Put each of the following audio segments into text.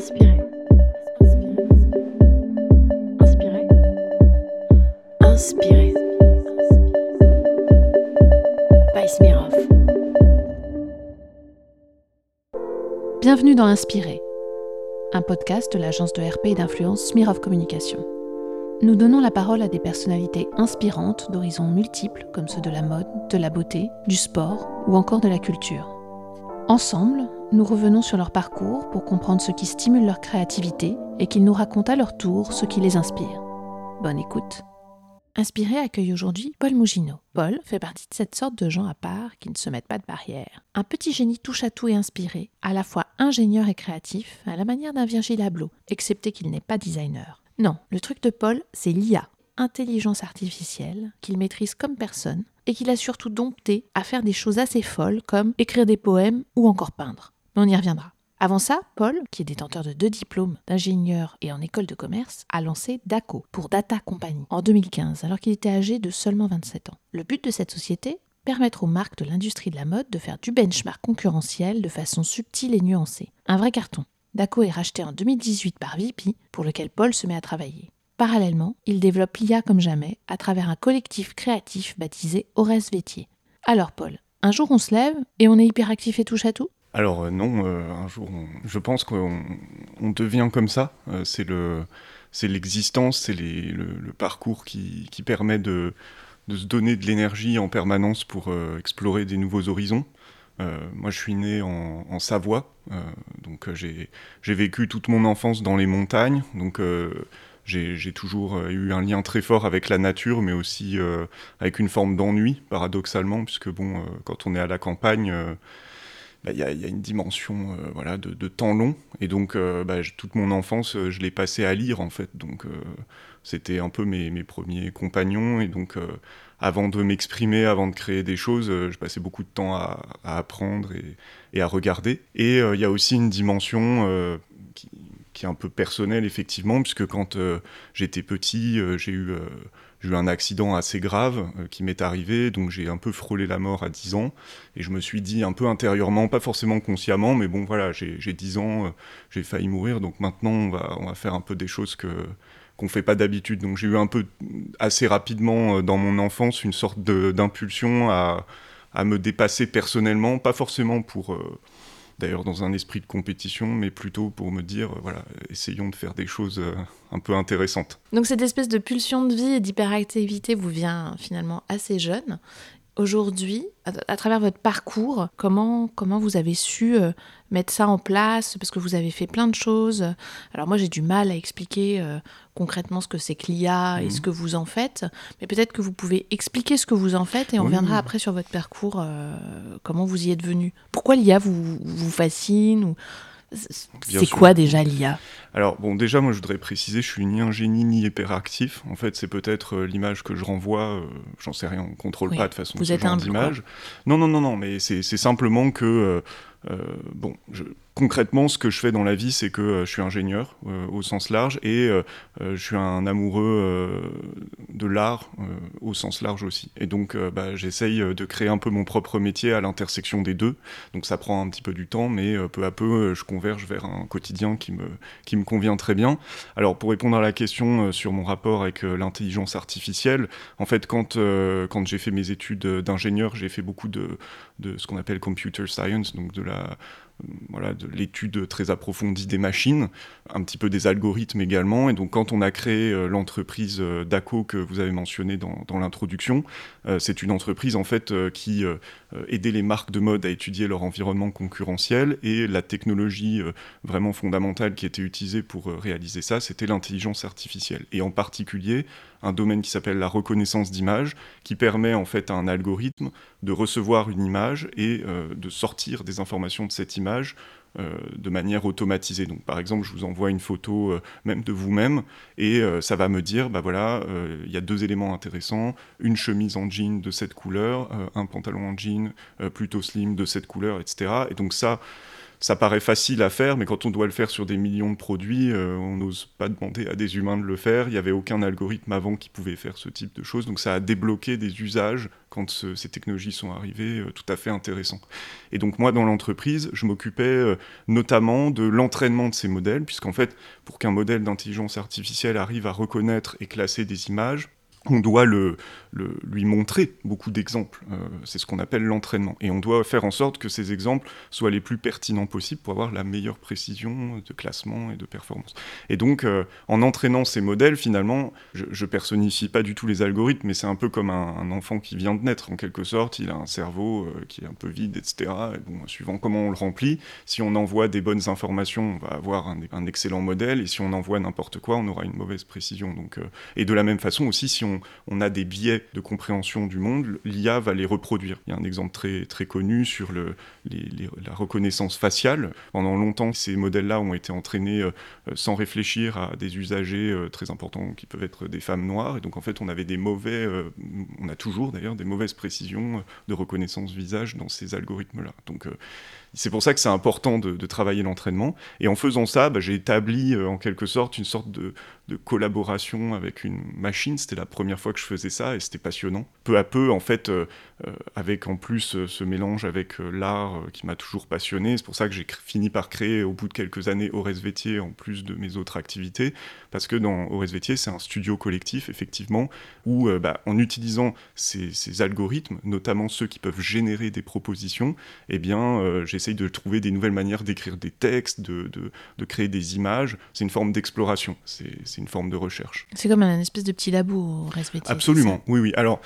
Inspirez. Inspirez. Inspirez. By Smirov. Bienvenue dans Inspiré, un podcast de l'agence de RP et d'influence Smirov Communication. Nous donnons la parole à des personnalités inspirantes d'horizons multiples comme ceux de la mode, de la beauté, du sport ou encore de la culture. Ensemble, nous revenons sur leur parcours pour comprendre ce qui stimule leur créativité et qu'ils nous racontent à leur tour ce qui les inspire. Bonne écoute. Inspiré accueille aujourd'hui Paul Mougineau. Paul fait partie de cette sorte de gens à part qui ne se mettent pas de barrière. Un petit génie touche à tout et inspiré, à la fois ingénieur et créatif, à la manière d'un Virgil Abloh, excepté qu'il n'est pas designer. Non, le truc de Paul, c'est l'IA, intelligence artificielle, qu'il maîtrise comme personne et qu'il a surtout dompté à faire des choses assez folles comme écrire des poèmes ou encore peindre. Mais on y reviendra. Avant ça, Paul, qui est détenteur de deux diplômes d'ingénieur et en école de commerce, a lancé DACO pour Data Company en 2015, alors qu'il était âgé de seulement 27 ans. Le but de cette société? Permettre aux marques de l'industrie de la mode de faire du benchmark concurrentiel de façon subtile et nuancée. Un vrai carton. DACO est racheté en 2018 par VP, pour lequel Paul se met à travailler. Parallèlement, il développe l'IA comme jamais à travers un collectif créatif baptisé Ores Vétier. Alors Paul, un jour on se lève et on est hyperactif et touche à tout? Alors euh, non, euh, un jour je pense qu'on on devient comme ça. Euh, c'est le c'est l'existence, c'est le, parcours qui, qui permet de, de, se donner de l'énergie en permanence pour explorer des nouveaux horizons. Moi, je suis né en, Savoie, donc j'ai vécu toute mon enfance dans les montagnes, donc j'ai toujours eu un lien très fort avec la nature, mais aussi euh, avec une forme d'ennui, paradoxalement, puisque bon, euh, quand on est à la campagne, il y, a une dimension voilà, de, temps long, et donc bah, toute mon enfance, je l'ai passé à lire, en fait, donc c'était un peu mes, premiers compagnons, et donc avant de m'exprimer, avant de créer des choses, je passais beaucoup de temps à, à apprendre et, et, à regarder. Et il y a aussi une dimension qui, est un peu personnel effectivement, puisque quand euh, j'étais petit, euh, j'ai eu, euh, eu un accident assez grave qui m'est arrivé, donc j'ai un peu frôlé la mort à 10 ans, et je me suis dit un peu intérieurement, pas forcément consciemment, mais bon voilà, j'ai 10 ans, j'ai failli mourir, donc maintenant on va, on va faire un peu des choses que qu'on fait pas d'habitude. Donc j'ai eu un peu assez rapidement dans mon enfance une sorte d'impulsion à, à, me dépasser personnellement, pas forcément pour d'ailleurs dans un esprit de compétition, mais plutôt pour me dire, euh, voilà, essayons de faire des choses euh, un peu intéressantes. Donc cette espèce de pulsion de vie et d'hyperactivité vous vient finalement assez jeune. Aujourd'hui, à, travers votre parcours, comment, comment vous avez su euh, mettre ça en place? Parce que vous avez fait plein de choses. Alors moi, j'ai du mal à expliquer euh, concrètement ce que c'est que l'IA et Mhm. ce que vous en faites. Mais peut-être que vous pouvez expliquer ce que vous en faites et on Oui. reviendra après sur votre parcours, euh, comment vous y êtes venu. Pourquoi l'IA vous, vous fascine ou... C'est quoi déjà l'IA Alors bon, déjà moi je voudrais préciser, je suis ni un génie ni hyperactif. En fait, c'est peut-être euh, l'image que je renvoie. euh, J'en sais rien, on contrôle Oui. pas de façon Vous ce êtes genre d'image. Non, non, non, non, mais c'est simplement que euh, bon, je- concrètement, ce que je fais dans la vie, c'est que je suis ingénieur au sens large et je suis un amoureux de l'art au sens large aussi. Et donc, bah, j'essaye de créer un peu mon propre métier à l'intersection des deux. Donc, ça prend un petit peu du temps, mais peu à peu, je converge vers un quotidien qui me, qui me convient très bien. Alors, pour répondre à la question euh, sur mon rapport avec euh, l'intelligence artificielle, en fait, quand, euh, quand j'ai fait mes études d'ingénieur, j'ai fait beaucoup de, de ce qu'on appelle computer science, donc de la voilà, de l'étude très approfondie des machines, un petit peu des algorithmes également. Et donc, quand on a créé euh, l'entreprise euh, DACO que vous avez mentionné dans, l'introduction, euh, c'est une entreprise en fait euh, qui aidait les marques de mode à étudier leur environnement concurrentiel et la technologie vraiment fondamentale qui était utilisée pour réaliser ça, c'était l'intelligence artificielle. Et en particulier, un domaine qui s'appelle la reconnaissance d'image, qui permet en fait à un algorithme de recevoir une image et euh, de sortir des informations de cette image euh, de manière automatisée. Donc, par exemple, je vous envoie une photo euh, même de vous-même et ça va me dire, bah voilà, il y a deux éléments intéressants, une chemise en jean de cette couleur, un pantalon en jean plutôt slim de cette couleur, etc. Et donc ça, ça paraît facile à faire, mais quand on doit le faire sur des millions de produits, euh, on n'ose pas demander à des humains de le faire. Il n'y avait aucun algorithme avant qui pouvait faire ce type de choses. Donc ça a débloqué des usages quand ces technologies sont arrivées, tout à fait intéressant. Et donc moi, dans l'entreprise, je m'occupais notamment de l'entraînement de ces modèles, puisqu'en fait, pour qu'un modèle d'intelligence artificielle arrive à reconnaître et classer des images, on doit le, lui montrer beaucoup d'exemples. Euh, c'est ce qu'on appelle l'entraînement. Et on doit faire en sorte que ces exemples soient les plus pertinents possibles pour avoir la meilleure précision de classement et de performance. Et donc, euh, en entraînant ces modèles, finalement, je, je, personnifie pas du tout les algorithmes, mais c'est un peu comme un, enfant qui vient de naître, en quelque sorte. Il a un cerveau euh, qui est un peu vide, etc. Et bon, suivant comment on le remplit, si on envoie des bonnes informations, on va avoir un, excellent modèle, et si on envoie n'importe quoi, on aura une mauvaise précision. Donc, et de la même façon aussi, si on, on a des biais de compréhension du monde, l'IA va les reproduire. Il y a un exemple très, très connu sur le, la reconnaissance faciale. Pendant longtemps, ces modèles-là ont été entraînés euh, sans réfléchir à des usagers euh, très importants qui peuvent être des femmes noires. Et donc, en fait, on avait des mauvais, euh, on a toujours d'ailleurs des mauvaises précisions de reconnaissance visage dans ces algorithmes-là. Donc, c'est pour ça que c'est important de, travailler l'entraînement. Et en faisant ça, bah, j'ai établi en quelque sorte une sorte de, de collaboration avec une machine. C'était la première fois que je faisais ça et c'était passionnant. Peu à peu, en fait, euh, euh, avec en plus euh, ce mélange avec l'art qui m'a toujours passionné, c'est pour ça que j'ai fini par créer au bout de quelques années Ores Vétier en plus de mes autres activités, parce que dans Vétier, c'est un studio collectif, effectivement, où bah, en utilisant ces, algorithmes, notamment ceux qui peuvent générer des propositions, eh bien, j'essaye de trouver des nouvelles manières d'écrire des textes, de, de, de, créer des images. C'est une forme d'exploration. C'est une forme de recherche. C'est comme un espèce de petit labo respectif. Absolument, oui, oui. Alors,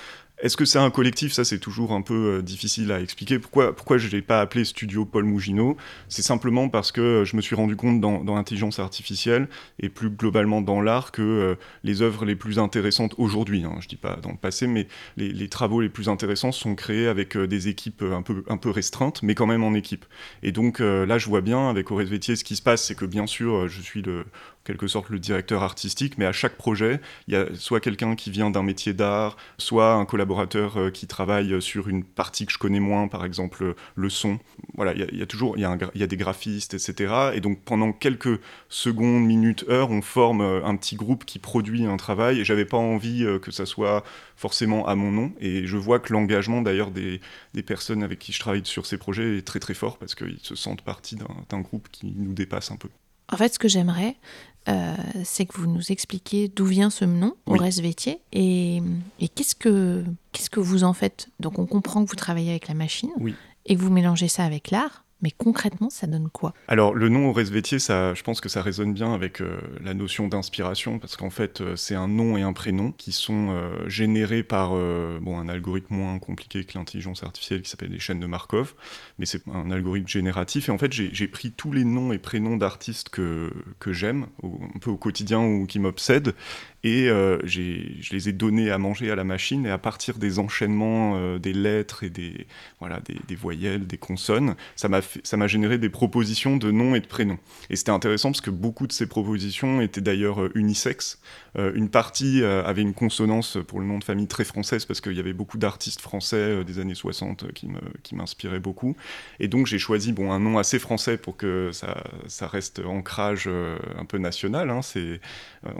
est-ce que c'est un collectif? Ça, c'est toujours un peu euh, difficile à expliquer. Pourquoi, je ne l'ai pas appelé Studio Paul Mougineau C'est simplement parce que je me suis rendu compte dans, l'intelligence artificielle et plus globalement dans l'art que euh, les œuvres les plus intéressantes aujourd'hui, hein, je ne dis pas dans le passé, mais les, travaux les plus intéressants sont créés avec euh, des équipes un peu, restreintes, mais quand même en équipe. Et donc là, je vois bien avec Aurès Vétier, ce qui se passe, c'est que bien sûr, je suis le, quelque sorte le directeur artistique, mais à chaque projet, il y a soit quelqu'un qui vient d'un métier d'art, soit un collaborateur euh, qui travaille sur une partie que je connais moins, par exemple le son. Voilà, il y, a, toujours il y a, des graphistes, etc. Et donc pendant quelques secondes, minutes, heures, on forme euh, un petit groupe qui produit un travail. Et j'avais pas envie euh, que ça soit forcément à mon nom. Et je vois que l'engagement d'ailleurs des, des personnes avec qui je travaille sur ces projets est très très fort parce qu'ils se sentent partie d'un groupe qui nous dépasse un peu. En fait, ce que j'aimerais, euh, c'est que vous nous expliquiez d'où vient ce nom, oui. Vétier, et, et qu'est-ce que qu'est-ce que vous en faites? Donc, on comprend que vous travaillez avec la machine et que vous mélangez ça avec l'art. Mais concrètement, ça donne quoi? Alors, le nom Aurès Vétier, ça, je pense que ça résonne bien avec euh, la notion d'inspiration, parce qu'en fait, euh, c'est un nom et un prénom qui sont euh, générés par bon, un algorithme moins compliqué que l'intelligence artificielle qui s'appelle les chaînes de Markov, mais c'est un algorithme génératif. Et en fait, j'ai pris tous les noms et prénoms d'artistes que, que j'aime, un peu au quotidien ou qui m'obsèdent, et je les ai donnés à manger à la machine, et à partir des enchaînements des lettres et des, voilà, des, voyelles, des consonnes, ça m'a généré des propositions de noms et de prénoms. Et c'était intéressant parce que beaucoup de ces propositions étaient d'ailleurs euh, unisexes. Une partie avait une consonance pour le nom de famille très française, parce qu'il y avait beaucoup d'artistes français des années 60 qui m'inspiraient beaucoup. Et donc j'ai choisi bon, un nom assez français pour que ça, reste ancrage un peu national. Hein.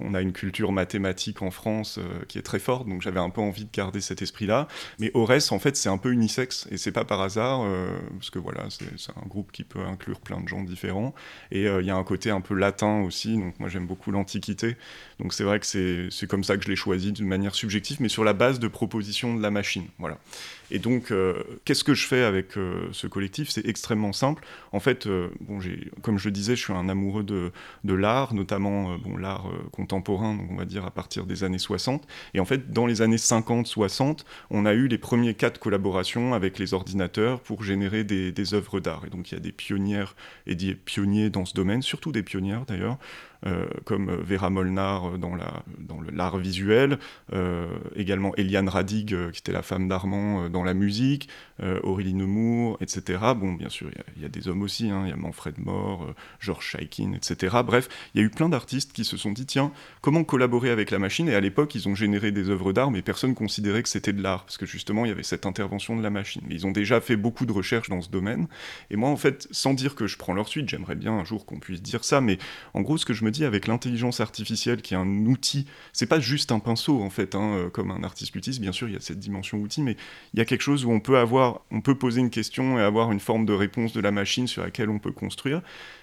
on a une culture mathématique thématique en France euh, qui est très forte, donc j'avais un peu envie de garder cet esprit-là. Mais Ores, en fait, c'est un peu unisexe, et c'est pas par hasard, euh, parce que voilà, c'est un groupe qui peut inclure plein de gens différents, et euh, il y a un côté un peu latin aussi, donc moi j'aime beaucoup l'Antiquité, donc c'est vrai que c'est comme ça que je l'ai choisi d'une manière subjective, mais sur la base de propositions de la machine, voilà. Et donc, euh, qu'est-ce que je fais avec euh, ce collectif? C'est extrêmement simple. En fait, euh, comme je le disais, je suis un amoureux de, l'art, notamment l'art contemporain, donc on va dire à partir des années 60. Et en fait, dans les années 50-60, on a eu les premiers cas de collaboration avec les ordinateurs pour générer des, des œuvres d'art. Et donc, il y a des pionnières et des pionniers dans ce domaine, surtout des pionnières d'ailleurs. Euh, comme Vera Molnar dans, la, dans l'art visuel, euh, également Eliane Radig, euh, qui était la femme d'Armand dans la musique, Aurélie Nemours, etc. Bon, bien sûr, il y, a des hommes aussi, hein, il y a Manfred Moore, Georges Schaikin, etc. Bref, il y a eu plein d'artistes qui se sont dit, tiens, comment collaborer avec la machine? Et à l'époque, ils ont généré des œuvres d'art, mais personne considérait que c'était de l'art, parce que justement, il y avait cette intervention de la machine. Mais ils ont déjà fait beaucoup de recherches dans ce domaine, Et moi, en fait, sans dire que je prends leur suite, j'aimerais bien un jour qu'on puisse dire ça, mais en gros, ce que je me avec l'intelligence artificielle, qui est un outil, c'est pas juste un pinceau, en fait, hein, euh, comme un artiste l'utilise, bien sûr, il y a cette dimension outil, mais il y a quelque chose où on peut avoir, on peut poser une question et avoir une forme de réponse de la machine sur laquelle on peut construire.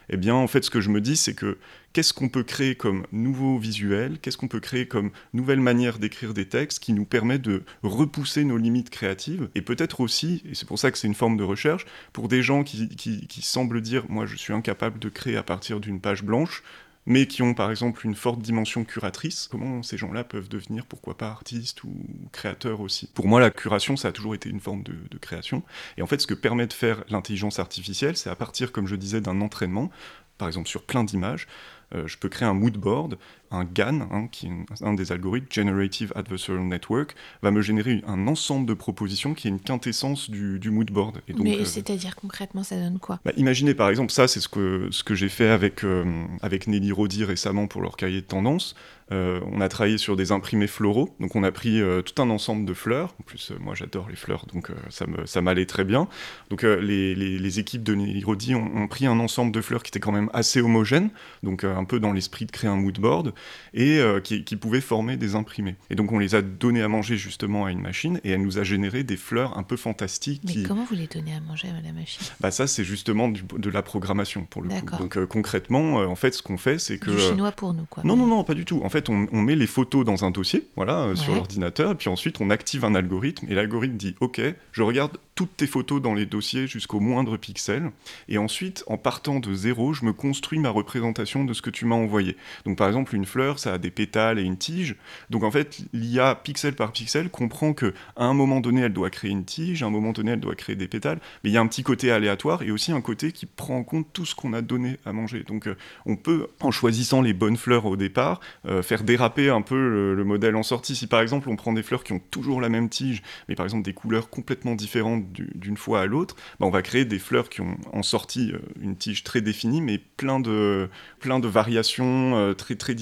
Eh bien, en fait, ce que je me dis, c'est que qu'est-ce qu'on peut créer comme nouveau visuel, qu'est-ce qu'on peut créer comme nouvelle manière d'écrire des textes qui nous permet de repousser nos limites créatives, et peut-être aussi, et c'est pour ça que c'est une forme de recherche, pour des gens qui, qui semblent dire, moi je suis incapable de créer à partir d'une page blanche, mais qui ont par exemple une forte dimension curatrice, comment ces gens-là peuvent devenir, pourquoi pas, artistes ou créateurs aussi? Pour moi, la curation, ça a toujours été une forme de, création. Et en fait, ce que permet de faire l'intelligence artificielle, c'est à partir, comme je disais, d'un entraînement, par exemple sur plein d'images, euh, je peux créer un mood board un GAN, hein, qui est un des algorithmes, Generative Adversarial Network, va me générer un ensemble de propositions qui est une quintessence du, du mood board. Et donc, Mais euh, c'est-à-dire concrètement, ça donne quoi? bah, Imaginez par exemple, ça c'est ce que, ce que j'ai fait avec, euh, avec Nelly Rodi récemment pour leur cahier de tendance. Euh, on a travaillé sur des imprimés floraux, donc on a pris tout un ensemble de fleurs. En plus, moi j'adore les fleurs, donc ça m'allait très bien. Donc les, les, les, équipes de Nelly Rodi ont, ont, pris un ensemble de fleurs qui était quand même assez homogène, donc un peu dans l'esprit de créer un mood board et euh, qui, pouvaient former des imprimés. Et donc on les a donnés à manger justement à une machine et elle nous a généré des fleurs un peu fantastiques. Mais comment vous les donnez à manger à la machine? Bah ça c'est justement de la programmation pour le coup. Donc euh, concrètement, euh, en fait ce qu'on fait c'est que... Du chinois pour nous quoi. Non, non, non, pas du tout. En fait on, met les photos dans un dossier, voilà, sur l'ordinateur, et puis ensuite on active un algorithme et l'algorithme dit ok, je regarde toutes tes photos dans les dossiers jusqu'au moindre pixel. Et ensuite, en partant de zéro, je me construis ma représentation de ce que tu m'as envoyé. Donc par exemple, une fleur, ça a des pétales et une tige. Donc en fait, l'IA, pixel par pixel, comprend que à un moment donné, elle doit créer une tige, à un moment donné, elle doit créer des pétales. Mais il y a un petit côté aléatoire et aussi un côté qui prend en compte tout ce qu'on a donné à manger. Donc euh, on peut, en choisissant les bonnes fleurs au départ, euh, faire déraper un peu le, le modèle en sortie. Si par exemple, on prend des fleurs qui ont toujours la même tige, mais par exemple des couleurs complètement différentes d'une fois à l'autre, bah, on va créer des fleurs qui ont en sortie euh, une tige très définie, mais plein de, plein de variations très, très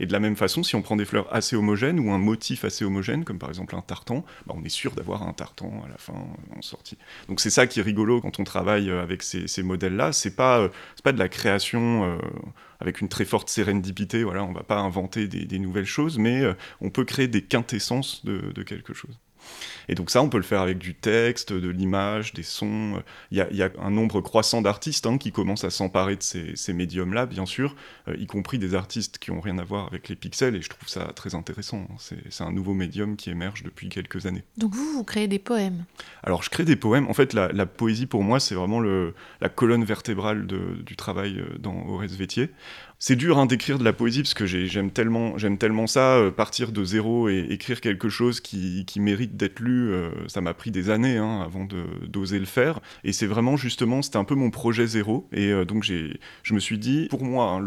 Et de la même façon, si on prend des fleurs assez homogènes ou un motif assez homogène, comme par exemple un tartan, bah, on est sûr d'avoir un tartan à la fin euh, en sortie. Donc c'est ça qui est rigolo quand on travaille avec ces, modèles-là. C'est pas, pas de la création avec une très forte sérendipité. Voilà, on va pas inventer des, nouvelles choses, mais on peut créer des quintessences de quelque chose. Et donc ça, on peut le faire avec du texte, de l'image, des sons. Il y, a, un nombre croissant d'artistes hein, qui commencent à s'emparer de ces, médiums-là, bien sûr, euh, y compris des artistes qui n'ont rien à voir avec les pixels, et je trouve ça très intéressant. C'est un nouveau médium qui émerge depuis quelques années. Donc vous, vous créez des poèmes? Alors je crée des poèmes. En fait, la, poésie, pour moi, c'est vraiment le, la colonne vertébrale du travail euh, dans Horace Vétier c'est dur hein, d'écrire de la poésie parce que j'aime tellement, j'aime tellement ça, euh, partir de zéro et écrire quelque chose qui, qui mérite d'être lu. Euh, ça m'a pris des années hein, avant d'oser le faire. Et c'est vraiment justement, c'était un peu mon projet zéro. Et euh, donc je me suis dit, pour moi, hein,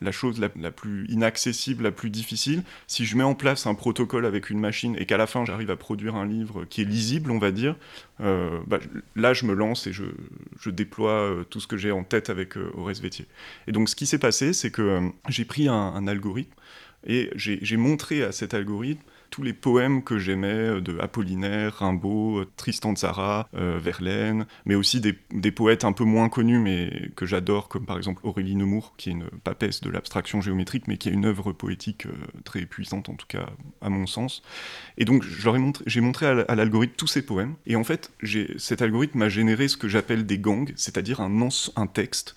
la chose la, plus inaccessible, la plus difficile, si je mets en place un protocole avec une machine et qu'à la fin j'arrive à produire un livre qui est lisible, on va dire, bah, là je me lance et je, je déploie tout ce que j'ai en tête avec Horace Vétier. Et donc ce qui s'est passé, c'est que euh, j'ai pris un, algorithme et j'ai montré à cet algorithme tous les poèmes que j'aimais euh, de Apollinaire, Rimbaud, euh, Tristan de Zara, euh, Verlaine, mais aussi des, poètes un peu moins connus mais que j'adore, comme par exemple Aurélie Nemours, qui est une papesse de l'abstraction géométrique, mais qui est une œuvre poétique très puissante, en tout cas à mon sens. Et donc j'ai montré, montré à l'algorithme tous ces poèmes, et en fait cet algorithme m'a généré ce que j'appelle des gangs, c'est-à-dire un, un texte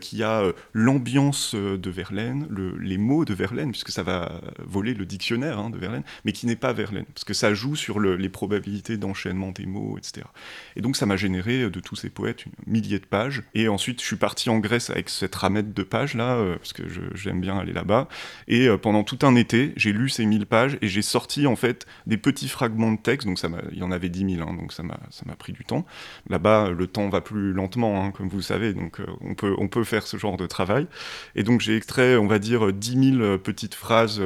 qui a l'ambiance de Verlaine, les mots de Verlaine, puisque ça va voler le dictionnaire hein, de Verlaine, mais qui n'est pas Verlaine, parce que ça joue sur les probabilités d'enchaînement des mots, etc. Et donc ça m'a généré euh, de tous ces poètes une millier de pages, et ensuite je suis parti en Grèce avec cette ramette de pages là, euh, parce que j'aime bien aller là-bas, et euh, pendant tout un été, j'ai lu ces 1000 pages, et j'ai sorti en fait des petits fragments de texte, donc ça il y en avait 10 000, hein, donc ça m'a pris du temps. Là-bas, le temps va plus lentement, hein, comme vous savez, donc on, peut, on peut faire ce genre de travail. Et donc j'ai extrait, on va dire, 10 000 petites phrases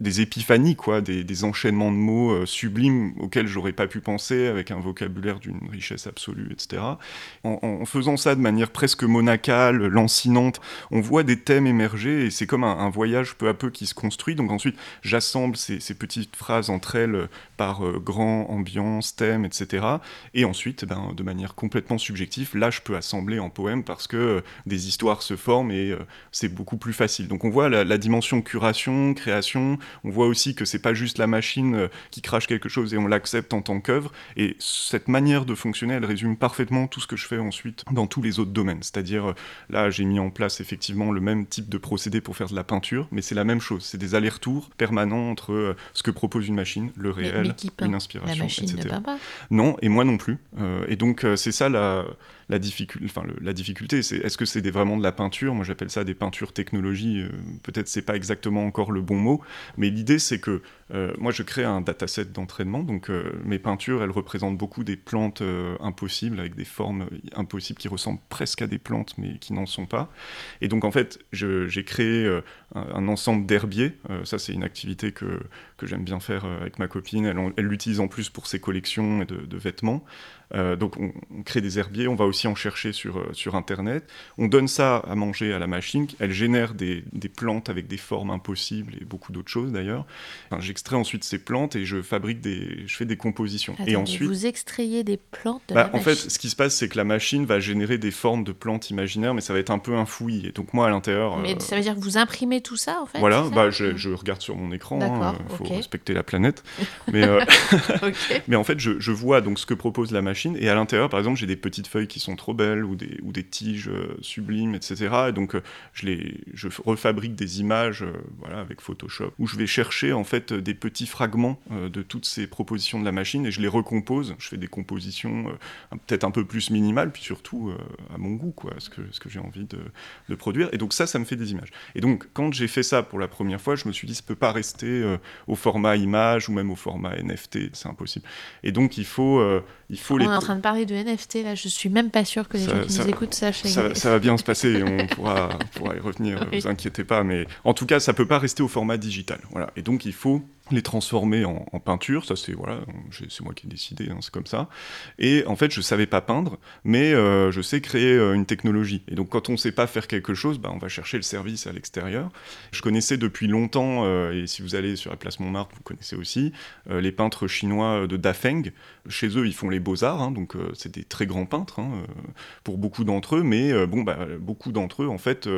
des épiphanies, quoi, des, enchaînements de mots euh, sublimes auxquels j'aurais pas pu penser, avec un vocabulaire d'une richesse absolue, etc. En, faisant ça de manière presque monacale, lancinante, on voit des thèmes émerger et c'est comme un, voyage peu à peu qui se construit. Donc ensuite, j'assemble ces, petites phrases entre elles par euh, grand, ambiance, thème, etc. Et ensuite, ben, de manière complètement subjective, là, je peux assembler en poème parce que euh, des histoires se forment et c'est beaucoup plus facile. Donc on voit la dimension curation, création, on voit aussi que c'est pas juste la machine euh, qui crache quelque chose et on l'accepte en tant qu'œuvre. Et cette manière de fonctionner, elle résume parfaitement tout ce que je fais ensuite dans tous les autres domaines. C'est-à-dire, euh, là, j'ai mis en place effectivement le même type de procédé pour faire de la peinture, mais c'est la même chose. C'est des allers-retours permanents entre euh, ce que propose une machine, le réel, une inspiration, la machine etc. Ne peint pas. Non, et moi non plus. et donc, c'est ça la la, difficulté, enfin, la difficulté, c'est est-ce que c'est vraiment de la peinture? Moi, j'appelle ça des peintures technologie. Euh, peut-être c'est pas exactement encore le bon mot, mais l'idée c'est que euh, moi, je crée un dataset d'entraînement. Donc, euh, mes peintures, elles représentent beaucoup des plantes impossibles avec des formes impossibles qui ressemblent presque à des plantes, mais qui n'en sont pas. Et donc, en fait, j'ai créé un, ensemble d'herbiers. ça, c'est une activité que, que j'aime bien faire avec ma copine. Elle l'utilise en plus pour ses collections de, de vêtements. Euh, donc on, crée des herbiers, on va aussi en chercher sur, euh, sur Internet. On donne ça à manger à la machine, elle génère des, des plantes avec des formes impossibles et beaucoup d'autres choses d'ailleurs. J'extrais ensuite ces plantes et je fabrique des, je fais des compositions. et ensuite, vous extrayez des plantes de bah, la En fait, ce qui se passe, c'est que la machine va générer des formes de plantes imaginaires, mais ça va être un peu un fouillis. Et donc moi à l'intérieur. Mais euh, ça veut dire que vous imprimez tout ça en fait Voilà, bah, je, je, regarde sur mon écran. Il hein, faut respecter la planète. mais, mais en fait, je, je vois donc ce que propose la machine et à l'intérieur par exemple, j'ai des petites feuilles qui sont trop belles ou des, ou des tiges euh, sublimes, etc. Et donc, euh, je, les, je refabrique des images euh, voilà, avec Photoshop où je vais chercher en fait des petits fragments de toutes ces propositions de la machine et je les recompose. Je fais des compositions peut-être un peu plus minimales, puis surtout à mon goût, quoi, ce que, ce que j'ai envie de, de, produire. Et donc, ça, ça me fait des images. Et donc, quand j'ai fait ça pour la première fois, je me suis dit, ça peut pas rester au format image ou même au format NFT, c'est impossible. Et donc, il faut, il faut On les. est en train de parler de NFT, là, je suis même pas sûr que les gens qui nous écoutent sachent. Ça, ça, va bien se passer on pourra, pourra y revenir, ne vous inquiétez pas. Mais en tout cas, ça peut pas rester au format digital. Voilà. Et donc, il faut les transformer en, peinture, ça c'est voilà, c'est moi qui ai décidé, hein, c'est comme ça. Et en fait, je savais pas peindre, mais euh, je sais créer euh, une technologie. Et donc, quand on sait pas faire quelque chose, bah, on va chercher le service à l'extérieur. Je connaissais depuis longtemps, euh, et si vous allez sur la place Montmartre, vous connaissez aussi les peintres chinois de Dafeng. Chez eux, ils font les beaux arts, hein, donc c'est des très grands peintres hein, pour beaucoup d'entre eux. Mais bon, bah, beaucoup d'entre eux en fait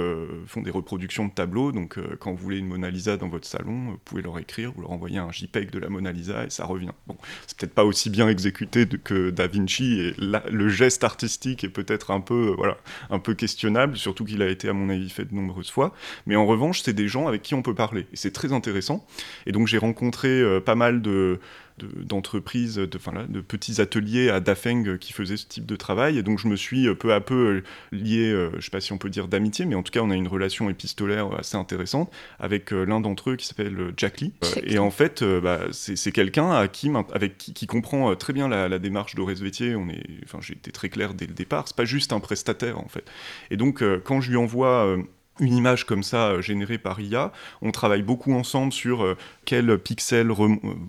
font des reproductions de tableaux. Donc, quand vous voulez une Mona Lisa dans votre salon, vous pouvez leur écrire, vous leur envoyer un JPEG de la Mona Lisa et ça revient. Bon, c'est peut-être pas aussi bien exécuté que Da Vinci et le geste artistique est peut-être un peu, voilà, un peu questionnable, surtout qu'il a été à mon avis fait de nombreuses fois. Mais en revanche, c'est des gens avec qui on peut parler et c'est très intéressant. Et donc j'ai rencontré euh, pas mal de d'entreprises, de, de, petits ateliers à Dafeng qui faisaient ce type de travail. Et donc je me suis euh, peu à peu euh, lié, euh, je ne sais pas si on peut dire d'amitié, mais en tout cas on a une relation épistolaire assez intéressante avec l'un d'entre eux qui s'appelle Jack Lee. et en fait, bah, c'est quelqu'un à qui, avec qui, comprend très bien la, démarche d'Horace Vétier. On est, enfin, j'ai été très clair dès le départ. C'est pas juste un prestataire en fait. Et donc quand je lui envoie une image comme ça euh, générée par IA. On travaille beaucoup ensemble sur euh, quel pixel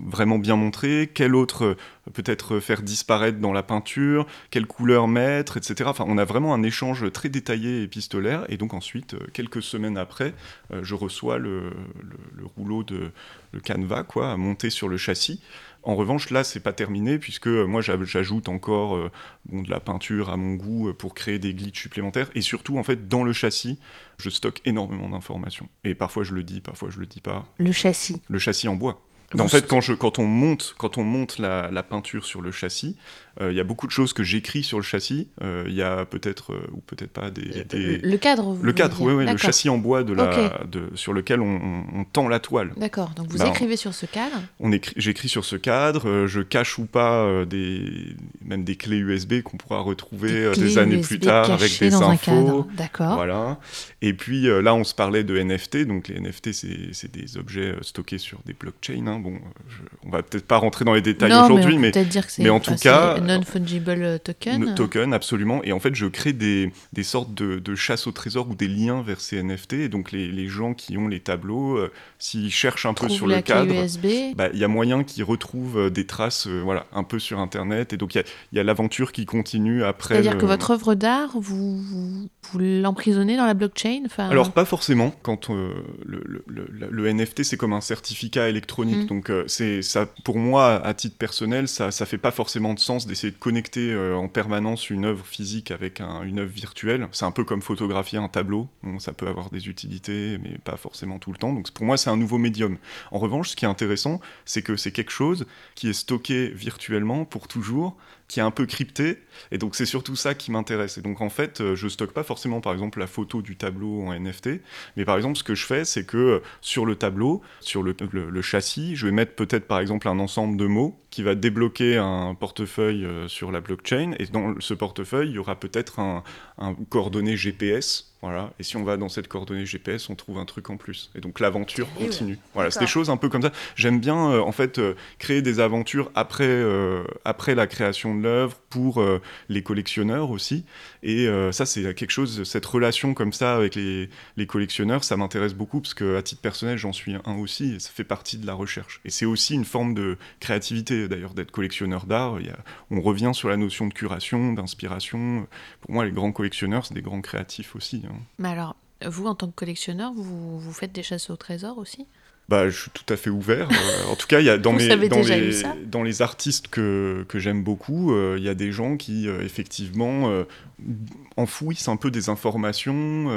vraiment bien montrer, quel autre euh, peut-être faire disparaître dans la peinture, quelle couleur mettre, etc. Enfin, on a vraiment un échange très détaillé épistolaire. Et donc ensuite, quelques semaines après, je reçois le, le rouleau de le canevas quoi, à monter sur le châssis. En revanche, là, c'est pas terminé puisque euh, moi, j'ajoute encore euh, bon, de la peinture à mon goût euh, pour créer des glitches supplémentaires. Et surtout, en fait, dans le châssis, je stocke énormément d'informations. Et parfois, je le dis, parfois, je le dis pas. Le châssis. Le châssis en bois. En fait, quand, je, quand on monte, quand on monte la, la peinture sur le châssis, il y a beaucoup de choses que j'écris sur le châssis. Euh, il y a peut-être, euh, ou peut-être pas, des, Le cadre, Le cadre, oui, le châssis en bois de la, de, sur lequel on, tend la toile. D'accord, donc vous bah, écrivez sur ce cadre on J'écris sur ce cadre, je cache ou pas des, même des clés USB qu'on pourra retrouver des, années plus tard avec des infos. D'accord. Voilà. Et puis là, on se parlait de NFT, donc les NFT, c'est des objets stockés sur des blockchains, hein, Bon, on va peut-être pas rentrer dans les détails aujourd'hui, mais, mais en tout cas, non-fungible token. Token, absolument. Et en fait, je crée des, des sortes de, de, chasse au trésor ou des liens vers ces NFT. Et donc, les, les gens qui ont les tableaux, euh, s'ils cherchent un peu sur le cadre, bah, il y a moyen qu'ils retrouvent euh, des traces, voilà, un peu sur Internet. Et donc, il y a, a l'aventure qui continue après. C'est-à-dire que votre œuvre d'art, vous, vous, vous l'emprisonnez dans la blockchain enfin... Alors, pas forcément. Quand le, le, le, NFT, c'est comme un certificat électronique. Mm. Donc, c'est ça, pour moi, à titre personnel, ça, ça fait pas forcément de sens d'essayer de connecter euh, en permanence une œuvre physique avec une œuvre virtuelle. C'est un peu comme photographier un tableau. ça peut avoir des utilités, mais pas forcément tout le temps. Donc pour moi, c'est un nouveau médium. En revanche, ce qui est intéressant, c'est que c'est quelque chose qui est stocké virtuellement pour toujours, qui est un peu crypté. Et donc c'est surtout ça qui m'intéresse. Et donc en fait, euh, je stocke pas forcément par exemple la photo du tableau en NFT, mais par exemple ce que je fais, c'est que euh, sur le tableau, sur le, châssis, je vais mettre peut-être par exemple un ensemble de mots qui va débloquer un portefeuille euh, sur la blockchain. Et dans ce portefeuille, il y aura peut-être un, un coordonnées GPS voilà. Et si on va dans cette coordonnée GPS, on trouve un truc en plus. Et donc l'aventure continue. Voilà, c'est des choses un peu comme ça. J'aime bien en fait créer des aventures après, après la création de l'œuvre pour les collectionneurs aussi. Et euh, ça, c'est quelque chose, cette relation comme ça avec les, collectionneurs, ça m'intéresse beaucoup parce qu'à titre personnel, j'en suis un aussi et ça fait partie de la recherche. Et c'est aussi une forme de créativité d'ailleurs d'être collectionneur d'art. On revient sur la notion de curation, d'inspiration. Pour moi, les grands collectionneurs, c'est des grands créatifs aussi. Hein. Mais alors, vous, en tant que collectionneur, vous faites des chasses au trésor aussi? Bah, je suis tout à fait ouvert. Euh, en tout cas, il y a dans, mes, dans, les, dans les artistes que, que j'aime beaucoup, euh, il y a des gens qui, euh, effectivement, enfouissent un peu des informations.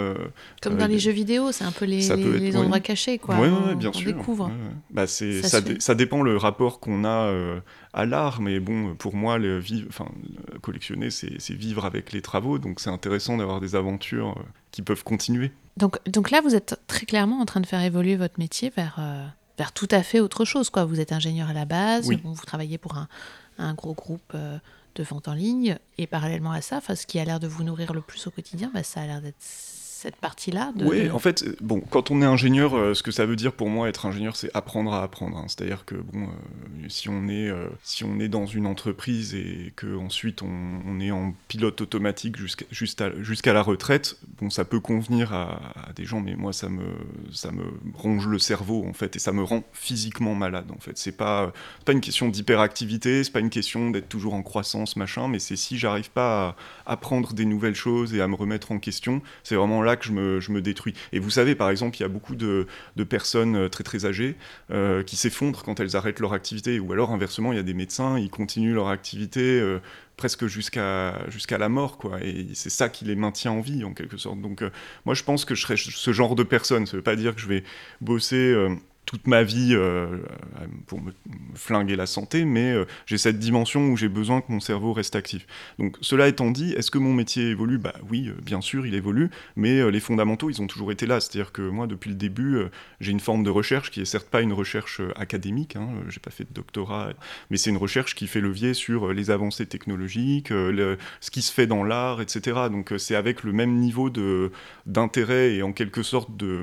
Comme dans les jeux vidéo, c'est un peu les, les, endroits cachés, quoi. Oui, bien sûr. découvre. Bah, ça, ça, ça, dépend le rapport qu'on a à l'art, mais bon, pour moi, le vivre, enfin, collectionner, c'est vivre avec les travaux, donc c'est intéressant d'avoir des aventures qui peuvent continuer. Donc, donc là, vous êtes très clairement en train de faire évoluer votre métier vers, euh, vers tout à fait autre chose. Quoi. Vous êtes ingénieur à la base, vous travaillez pour un, un gros groupe euh, de vente en ligne, et parallèlement à ça, ce qui a l'air de vous nourrir le plus au quotidien, bah, ça a l'air d'être cette partie-là Oui, en fait, euh, bon, quand on est ingénieur, euh, ce que ça veut dire pour moi être ingénieur, c'est apprendre à apprendre. Hein. C'est-à-dire que bon, euh, si on est si on est dans une entreprise et que ensuite on, est en pilote automatique jusqu'à jusqu'à la retraite, bon, ça peut convenir à, des gens, mais moi ça me ça me ronge le cerveau en fait et ça me rend physiquement malade en fait. C'est pas pas une question d'hyperactivité, c'est pas une question d'être toujours en croissance machin, mais c'est si j'arrive pas à apprendre des nouvelles choses et à me remettre en question, c'est vraiment là que je me, je me, détruis. Et vous savez, par exemple, il y a beaucoup de, de personnes euh, très très âgées euh, qui s'effondrent quand elles arrêtent leur activité. Ou alors, inversement, il y a des médecins, ils continuent leur activité euh, presque jusqu'à la mort, quoi. Et c'est ça qui les maintient en vie, en quelque sorte. Donc, moi, je pense que je serais ce genre de personne. Ça ne veut pas dire que je vais bosser toute ma vie euh, pour me, flinguer la santé, mais euh, j'ai cette dimension où j'ai besoin que mon cerveau reste actif. Donc cela étant dit, est-ce que mon métier évolue? Bah oui, euh, bien sûr, il évolue, mais les fondamentaux, ils ont toujours été là. C'est-à-dire que moi, depuis le début, j'ai une forme de recherche qui est certes pas une recherche académique, hein, j'ai pas fait de doctorat, mais c'est une recherche qui fait levier sur les avancées technologiques, ce qui se fait dans l'art, etc. Donc c'est avec le même niveau d'intérêt et en quelque sorte de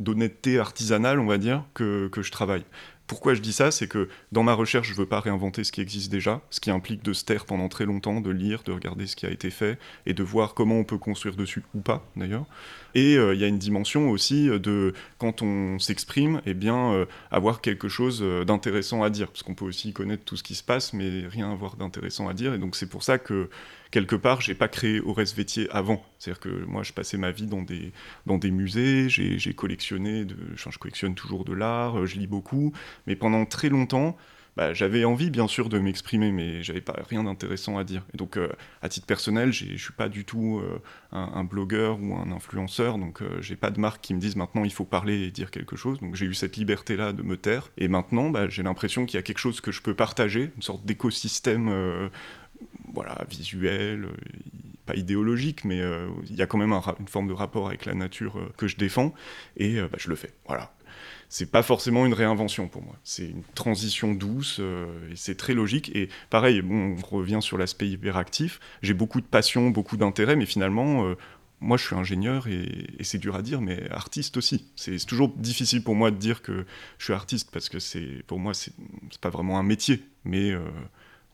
d'honnêteté artisanale, on va dire, que, que je travaille. Pourquoi je dis ça? C'est que dans ma recherche, je ne veux pas réinventer ce qui existe déjà, ce qui implique de se taire pendant très longtemps, de lire, de regarder ce qui a été fait et de voir comment on peut construire dessus ou pas d'ailleurs. Et euh, il y a une dimension aussi de quand on s'exprime, eh bien euh, avoir quelque chose euh, d'intéressant à dire, parce qu'on peut aussi connaître tout ce qui se passe, mais rien avoir d'intéressant à dire. Et donc c'est pour ça que quelque part, j'ai pas créé Aurès Vétier avant. C'est-à-dire que moi, je passais ma vie dans des, dans des musées, j'ai collectionné, je collectionne toujours de l'art, euh, je lis beaucoup, mais pendant très longtemps, bah, j'avais envie bien sûr de m'exprimer, mais j'avais pas rien d'intéressant à dire. Et donc, euh, à titre personnel, je suis pas du tout euh, un, blogueur ou un influenceur, donc j'ai pas de marque qui me dise maintenant il faut parler et dire quelque chose. Donc j'ai eu cette liberté-là de me taire. Et maintenant, bah, j'ai l'impression qu'il y a quelque chose que je peux partager, une sorte d'écosystème voilà, visuel, euh, pas idéologique, mais euh, il y a quand même une forme de rapport avec la nature euh, que je défends, et bah, je le fais. Voilà. C'est pas forcément une réinvention pour moi, c'est une transition douce, et c'est très logique. Et pareil, bon, on revient sur l'aspect hyperactif, j'ai beaucoup de passion, beaucoup d'intérêt, mais finalement, moi je suis ingénieur et, c'est dur à dire, mais artiste aussi. C'est toujours difficile pour moi de dire que je suis artiste parce que pour moi c'est pas vraiment un métier, mais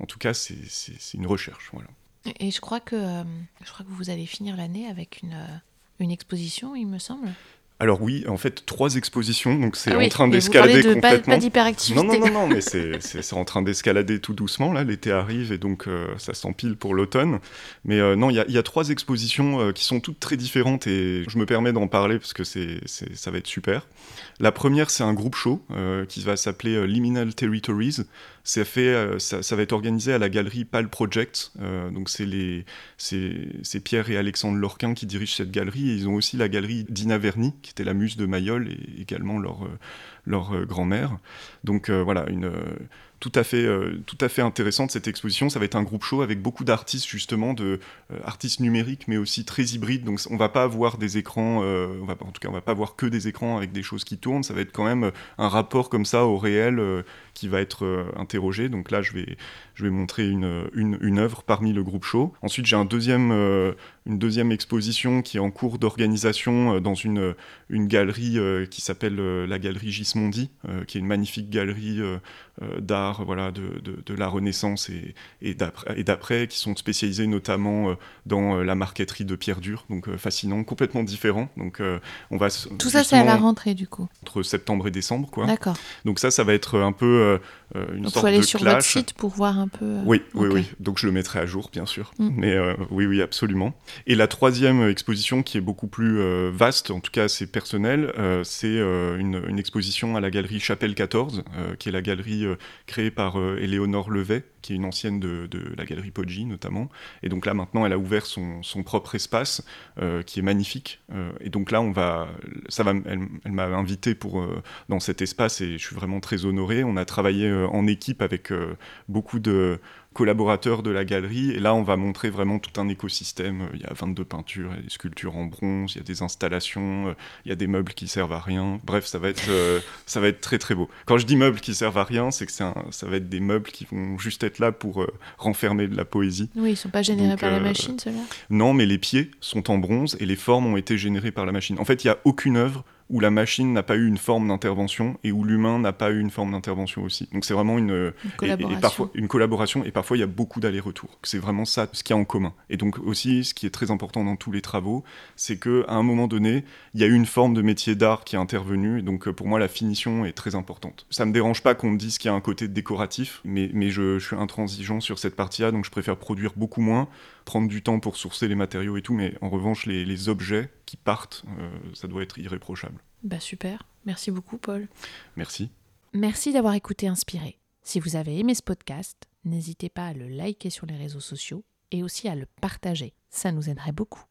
en tout cas c'est une recherche. Voilà. Et je crois que euh, je crois que vous allez finir l'année avec une, euh, une exposition, il me semble. Alors oui, en fait, trois expositions, donc c'est ah en train d'escalader complètement. Pas, d'hyperactivité. Non, non, non, non, mais c'est en train d'escalader tout doucement. Là, l'été arrive et donc euh, ça s'empile pour l'automne. Mais euh, non, il y, y, a trois expositions euh, qui sont toutes très différentes et je me permets d'en parler parce que c'est ça va être super. La première, c'est un groupe show qui va s'appeler Liminal Territories. Ça, fait, ça, va être organisé à la galerie PAL Project. donc c'est Pierre et Alexandre Lorquin qui dirigent cette galerie et ils ont aussi la galerie Dina Verni qui était la muse de Mayol et également leur, euh, leur euh, grand-mère. Donc euh, voilà, une tout à fait, tout à fait intéressante cette exposition. Ça va être un groupe show avec beaucoup d'artistes justement, de artistes numériques, mais aussi très hybrides. Donc on va pas avoir des écrans, en tout cas on va pas avoir que des écrans avec des choses qui tournent. Ça va être quand même un rapport comme ça au réel qui va être interrogé. Donc là je vais, je vais montrer une, œuvre parmi le groupe show. Ensuite j'ai deuxième, une deuxième exposition qui est en cours d'organisation dans une, une galerie qui s'appelle la galerie Gismondi, qui est une magnifique galerie d'art voilà, de, de, la Renaissance et, et d'après, qui sont spécialisés notamment dans la marqueterie de pierre dure, donc fascinant, complètement différent. Donc on va tout ça c'est à la rentrée du coup. Entre septembre et décembre quoi. D'accord. Donc ça ça va être un peu une donc, sorte faut aller sur votre site pour voir un peu. Oui oui oui. Donc je le mettrai à jour bien sûr. Mm. Mais oui oui absolument. Et la troisième exposition qui est beaucoup plus euh, vaste, en tout cas assez personnelle, euh, c'est euh, une, exposition à la galerie Chapelle 14, qui est la galerie créée par Éléonore Levet, qui est une ancienne de, la galerie Poggi notamment. Et donc là maintenant, elle a ouvert son, propre espace, qui est magnifique. et donc là, on va, ça va, elle, m'a invité pour dans cet espace et je suis vraiment très honoré. On a travaillé en équipe avec beaucoup de collaborateurs de la galerie. Et là, on va montrer vraiment tout un écosystème. Il y a 22 peintures, il y a des sculptures en bronze, il y a des installations, euh, il y a des meubles qui servent à rien. Bref, ça va être, euh, ça va être très très beau. Quand je dis meubles qui servent à rien, c'est que ça va être des meubles qui vont juste être là pour euh, renfermer de la poésie. Oui, ils sont pas générés par la machine, ceux-là Non, mais les pieds sont en bronze et les formes ont été générées par la machine. En fait, il n'y a aucune œuvre où la machine n'a pas eu une forme d'intervention et où l'humain n'a pas eu une forme d'intervention aussi. Donc c'est vraiment une, collaboration. Et, parfois, une collaboration et parfois il y a beaucoup d'allers-retours. C'est vraiment ça ce qu'il y a en commun. Et donc aussi ce qui est très important dans tous les travaux, c'est qu'à un moment donné, il y a eu une forme de métier d'art qui est intervenue. Et donc pour moi la finition est très importante. Ça me dérange pas qu'on me dise qu'il y a un côté décoratif, mais, mais je, je suis intransigeant sur cette partie-là, donc je préfère produire beaucoup moins prendre du temps pour sourcer les matériaux et tout, mais en revanche, les, objets qui partent, euh, ça doit être irréprochable. Bah super, merci beaucoup Paul. Merci. Merci d'avoir écouté Inspiré. Si vous avez aimé ce podcast, n'hésitez pas à le liker sur les réseaux sociaux et aussi à le partager, ça nous aiderait beaucoup.